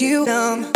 you numb.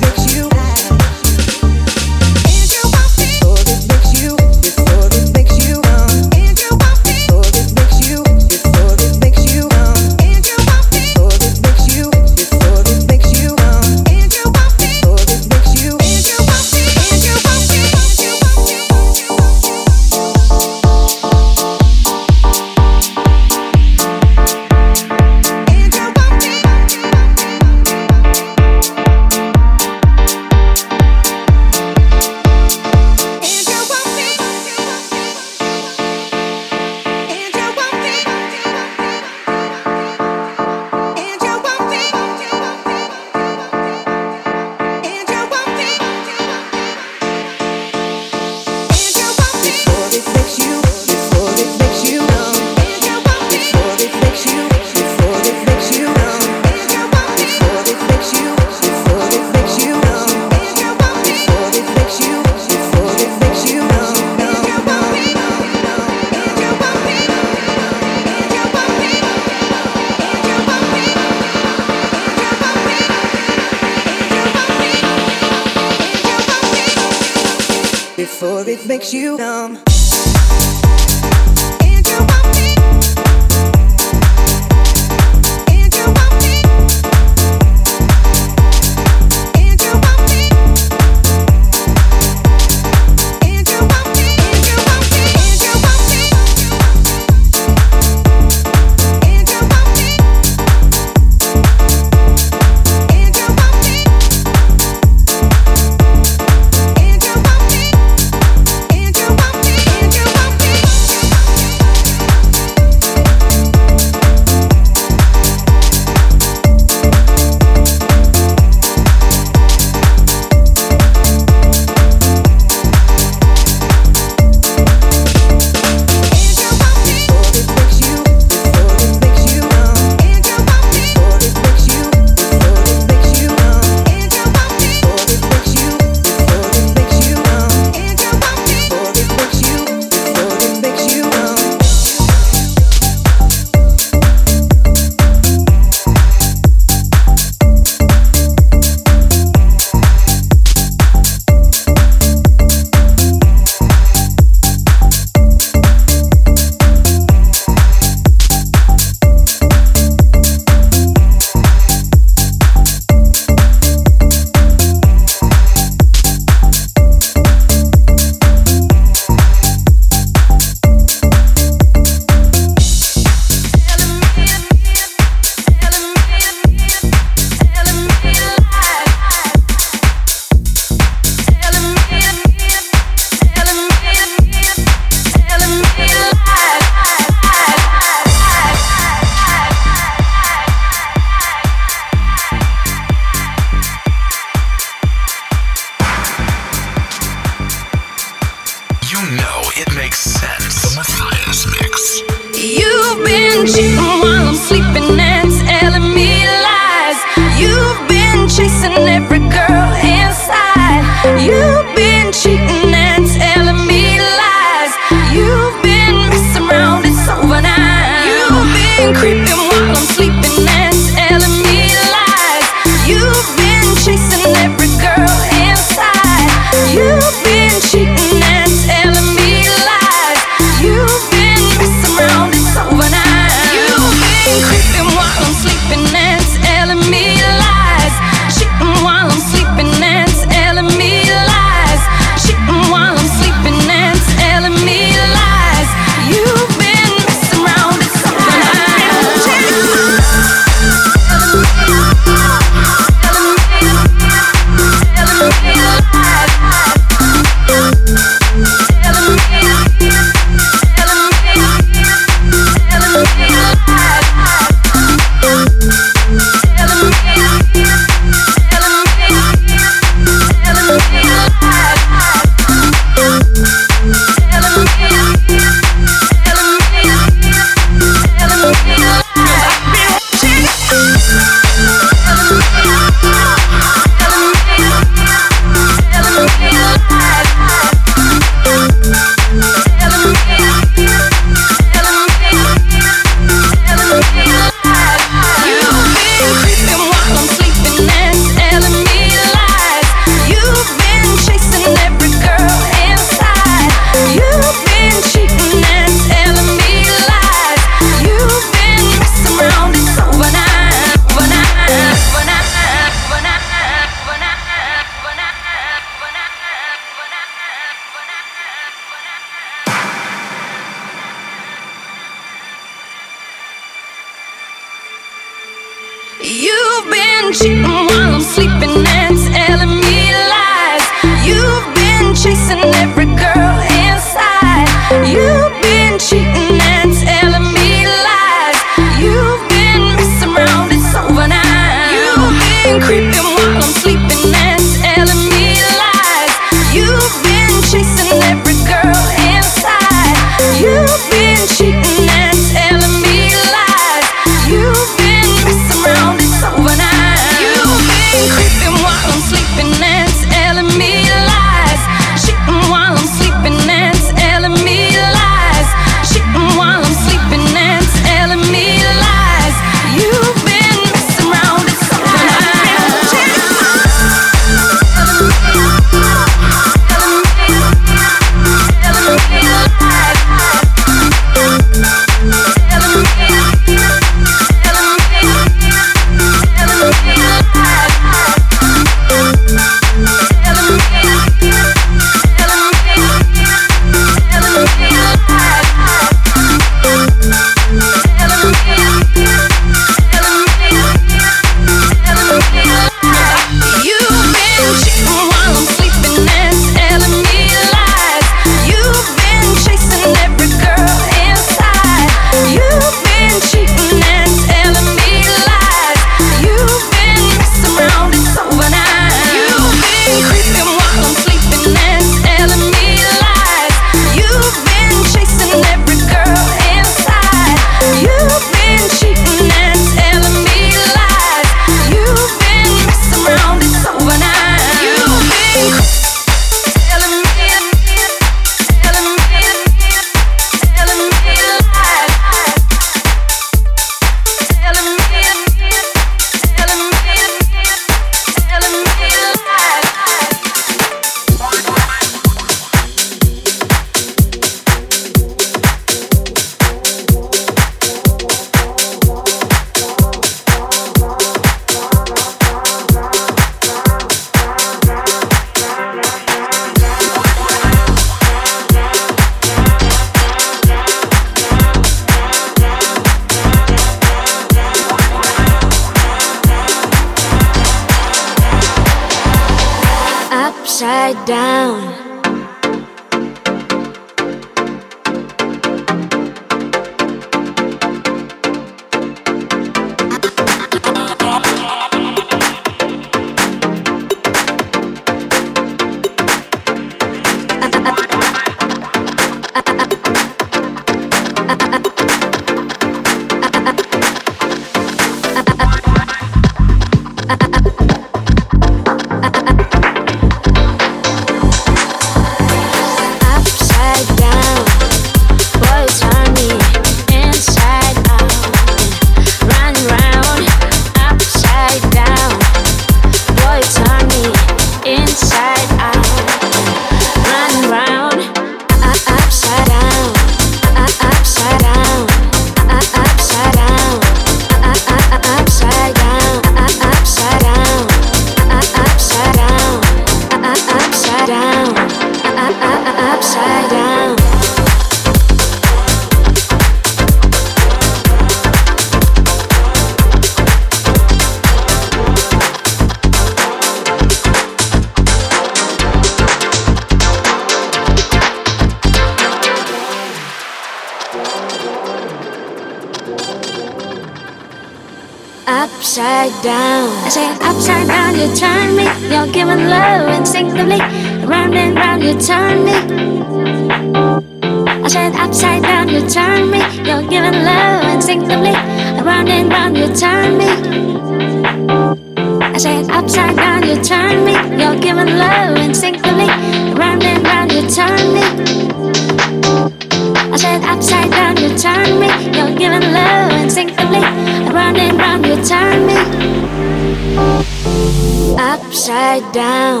Down.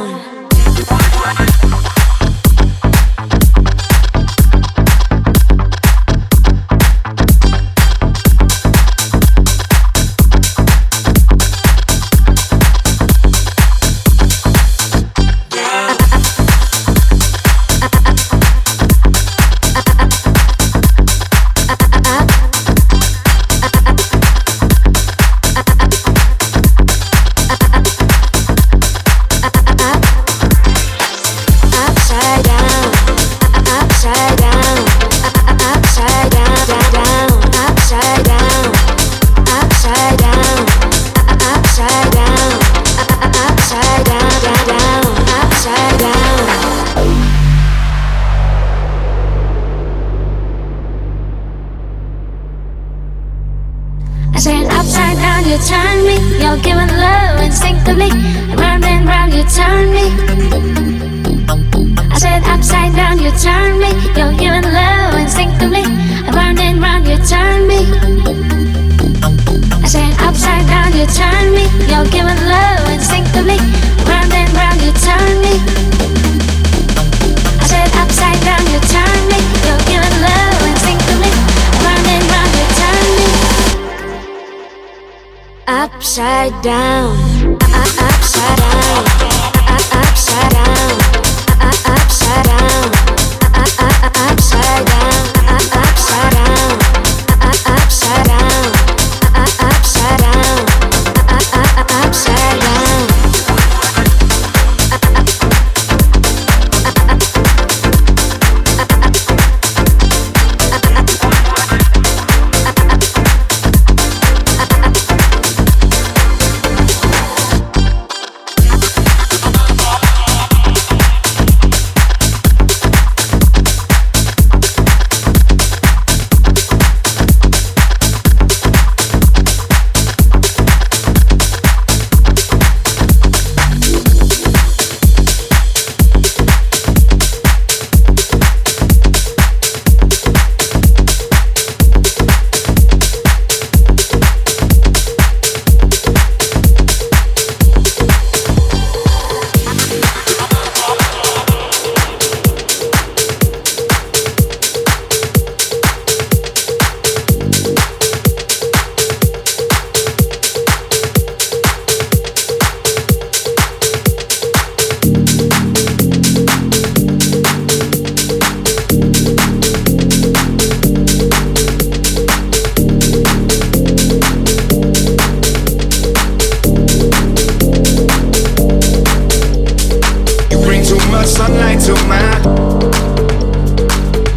Much sunlight to my.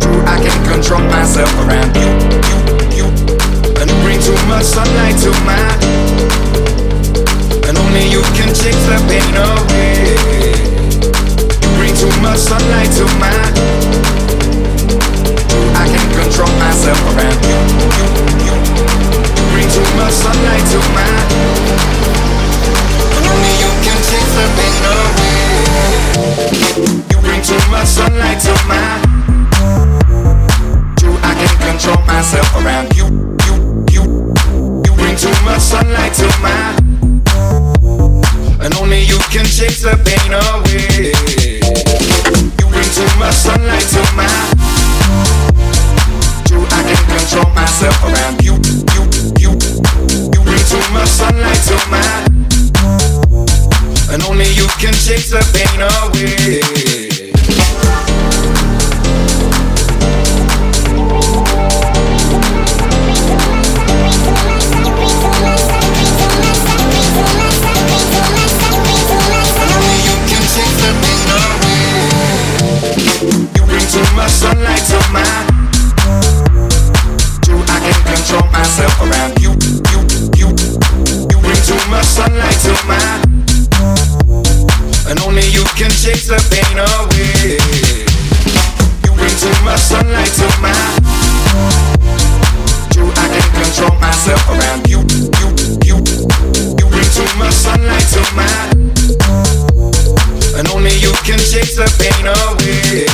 True, I can control myself around you, you, you. And bring too much sunlight to my. And only you can chase the pain away. You bring too much sunlight to my. True, I can control myself around you, you, you. You bring too much sunlight to my. And only you can chase the pain away. You bring too much sunlight to my. True, I can control myself around you, you, you. You bring too much sunlight to my. And only you can chase the pain away. You bring too much sunlight to my. True, I can control myself around you, you, you. You bring too much sunlight to my. And only you can chase the pain away. You can the pain away. You bring too much sunlight to my. True, I can't control myself around you, you, you. You bring too much sunlight to my. And only you can chase the pain away.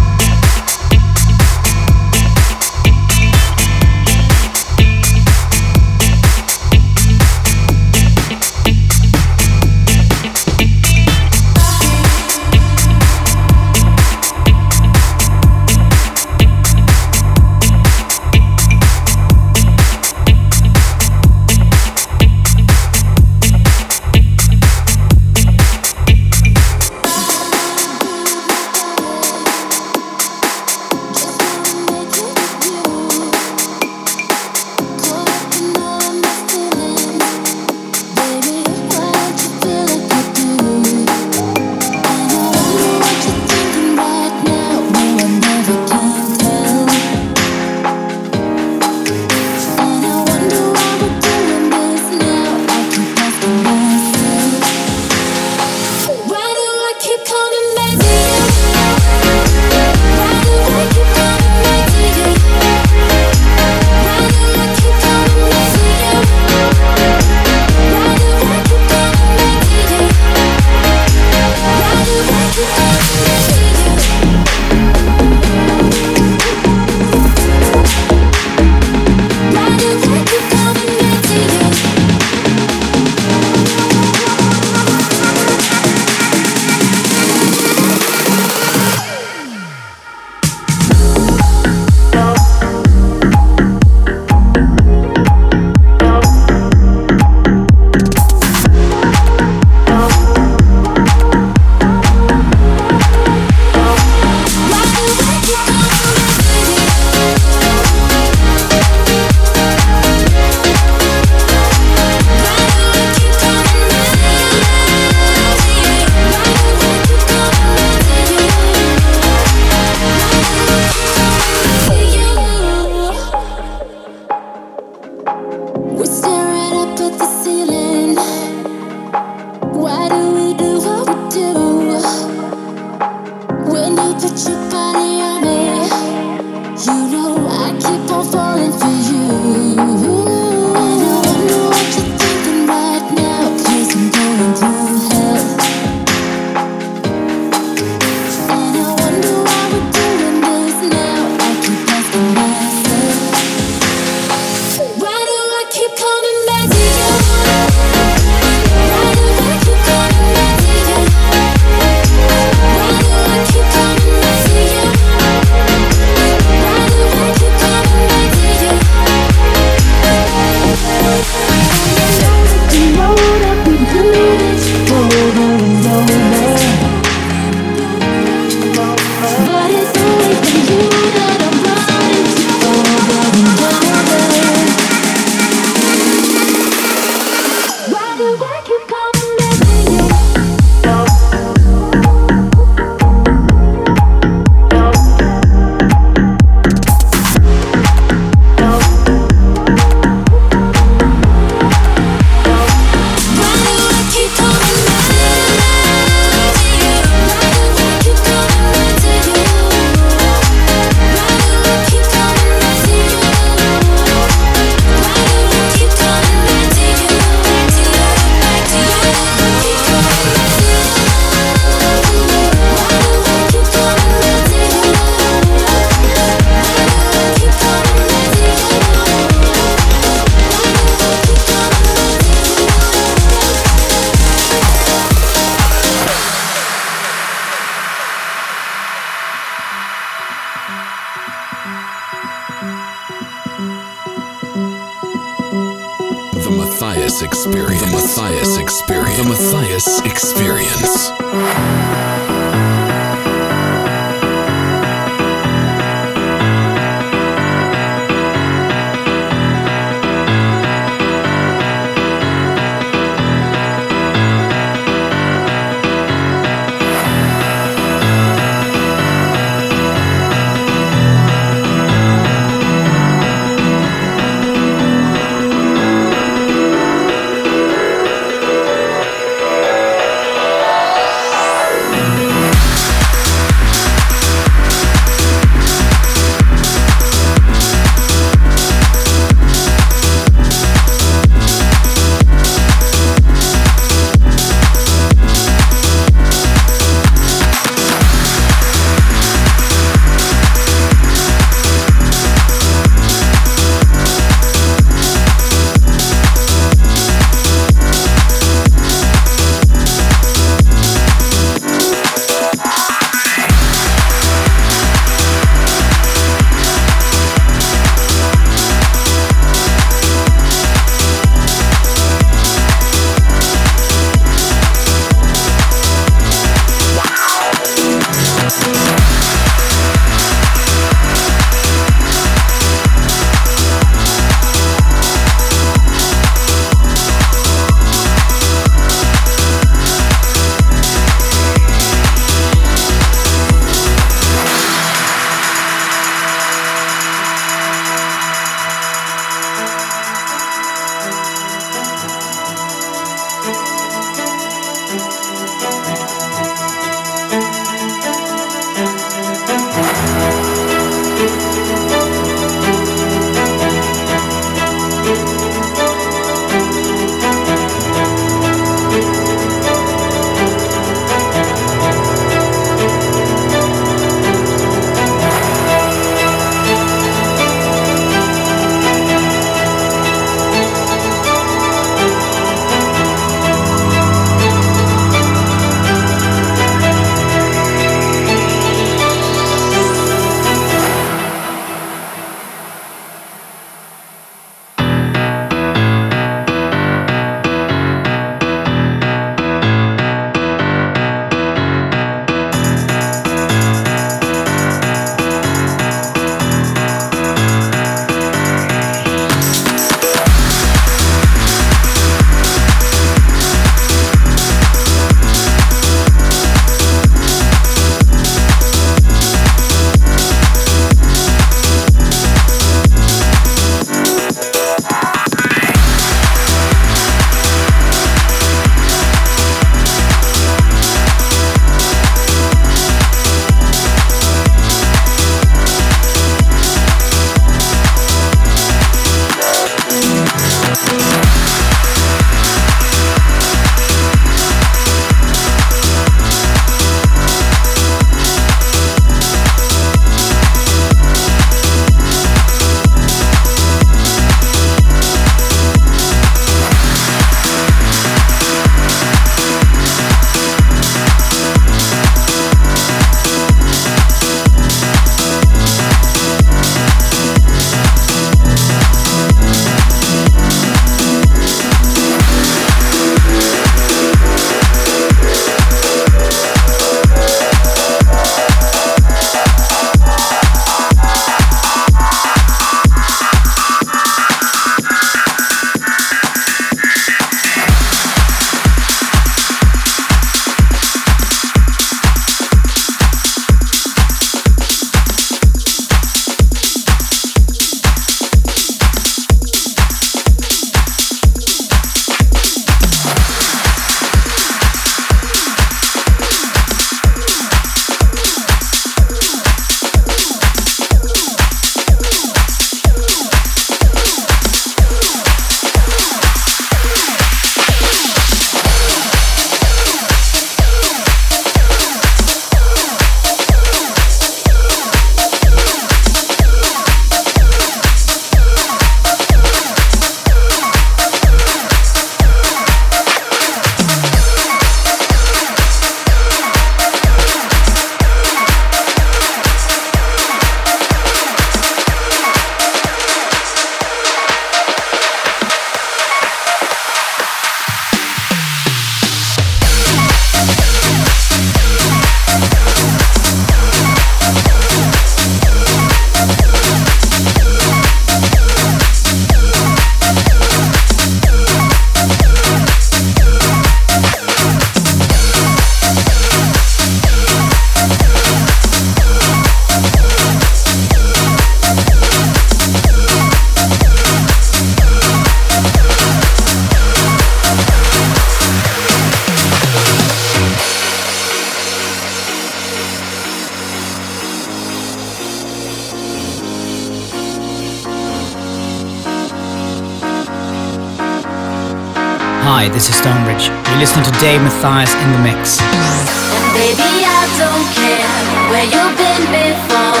Dave Matthias in the mix. And baby, I don't care where you've been before.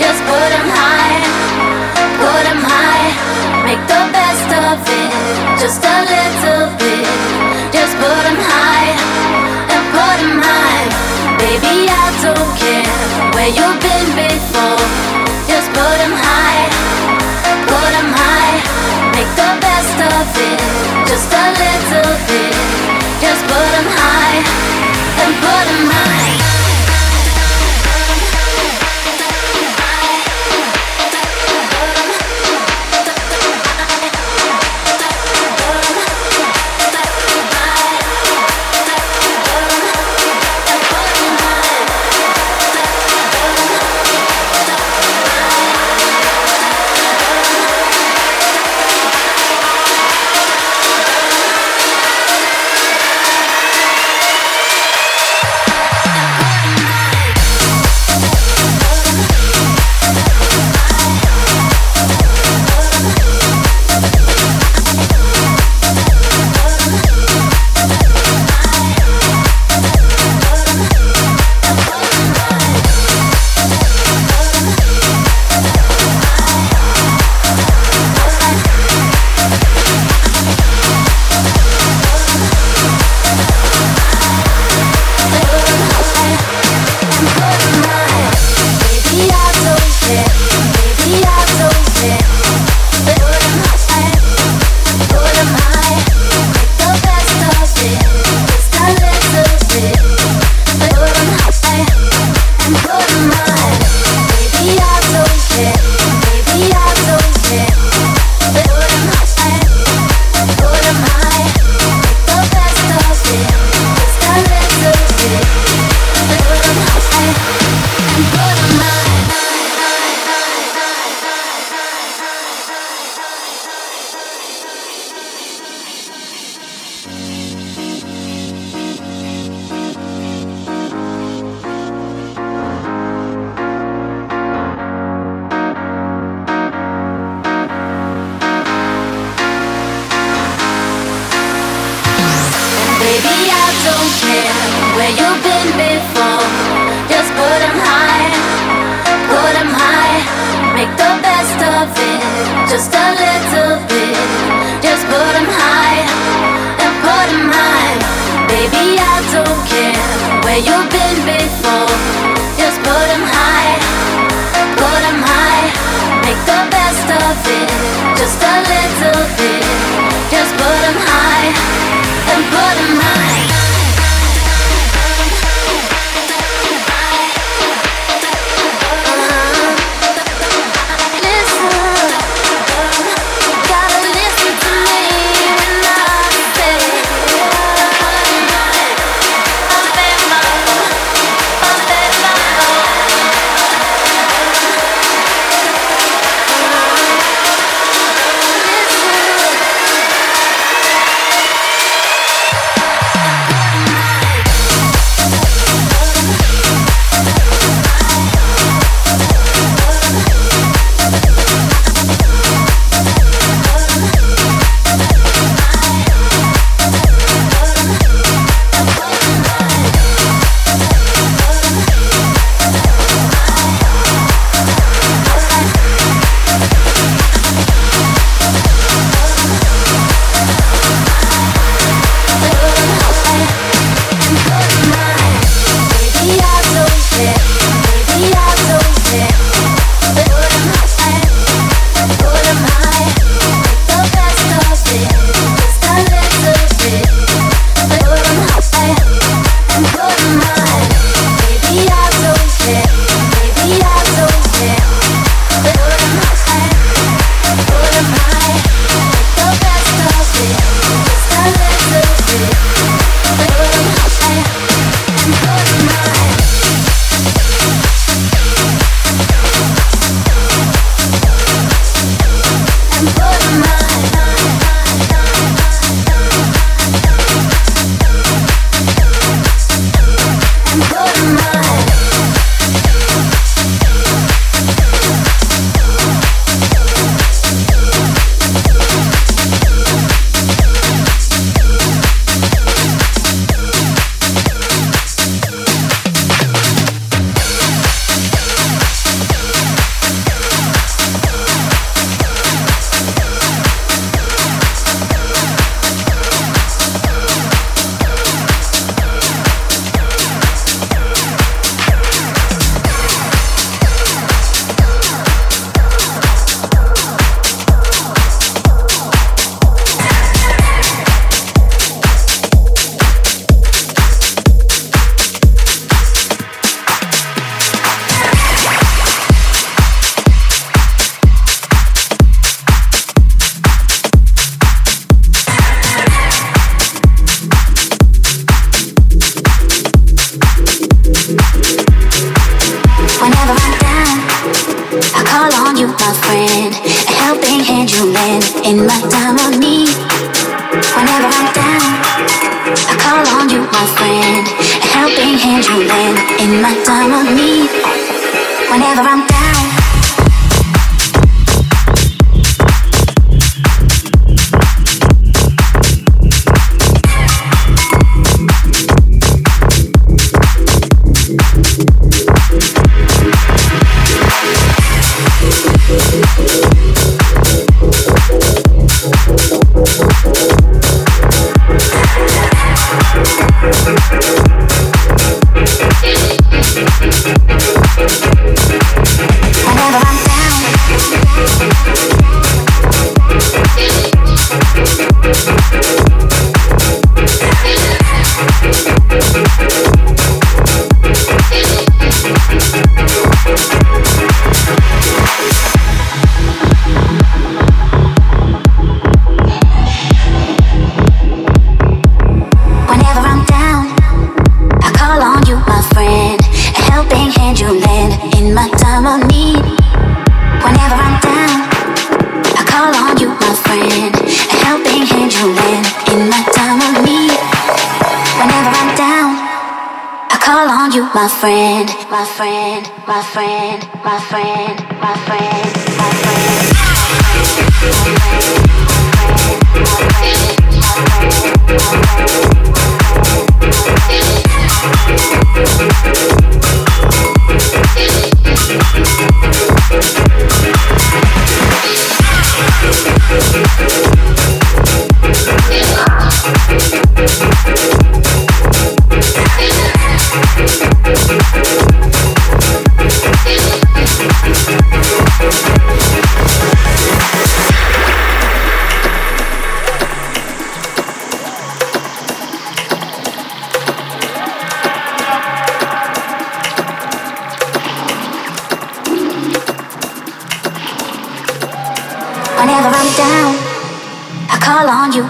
Just put high, put high. Make the best of it, just a little bit. Just put high and put high. Baby, I don't care where you've been before. Just put high, put high. Make the best of it, just a little bit.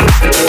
Sister.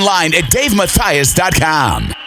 Online at davemathias.com.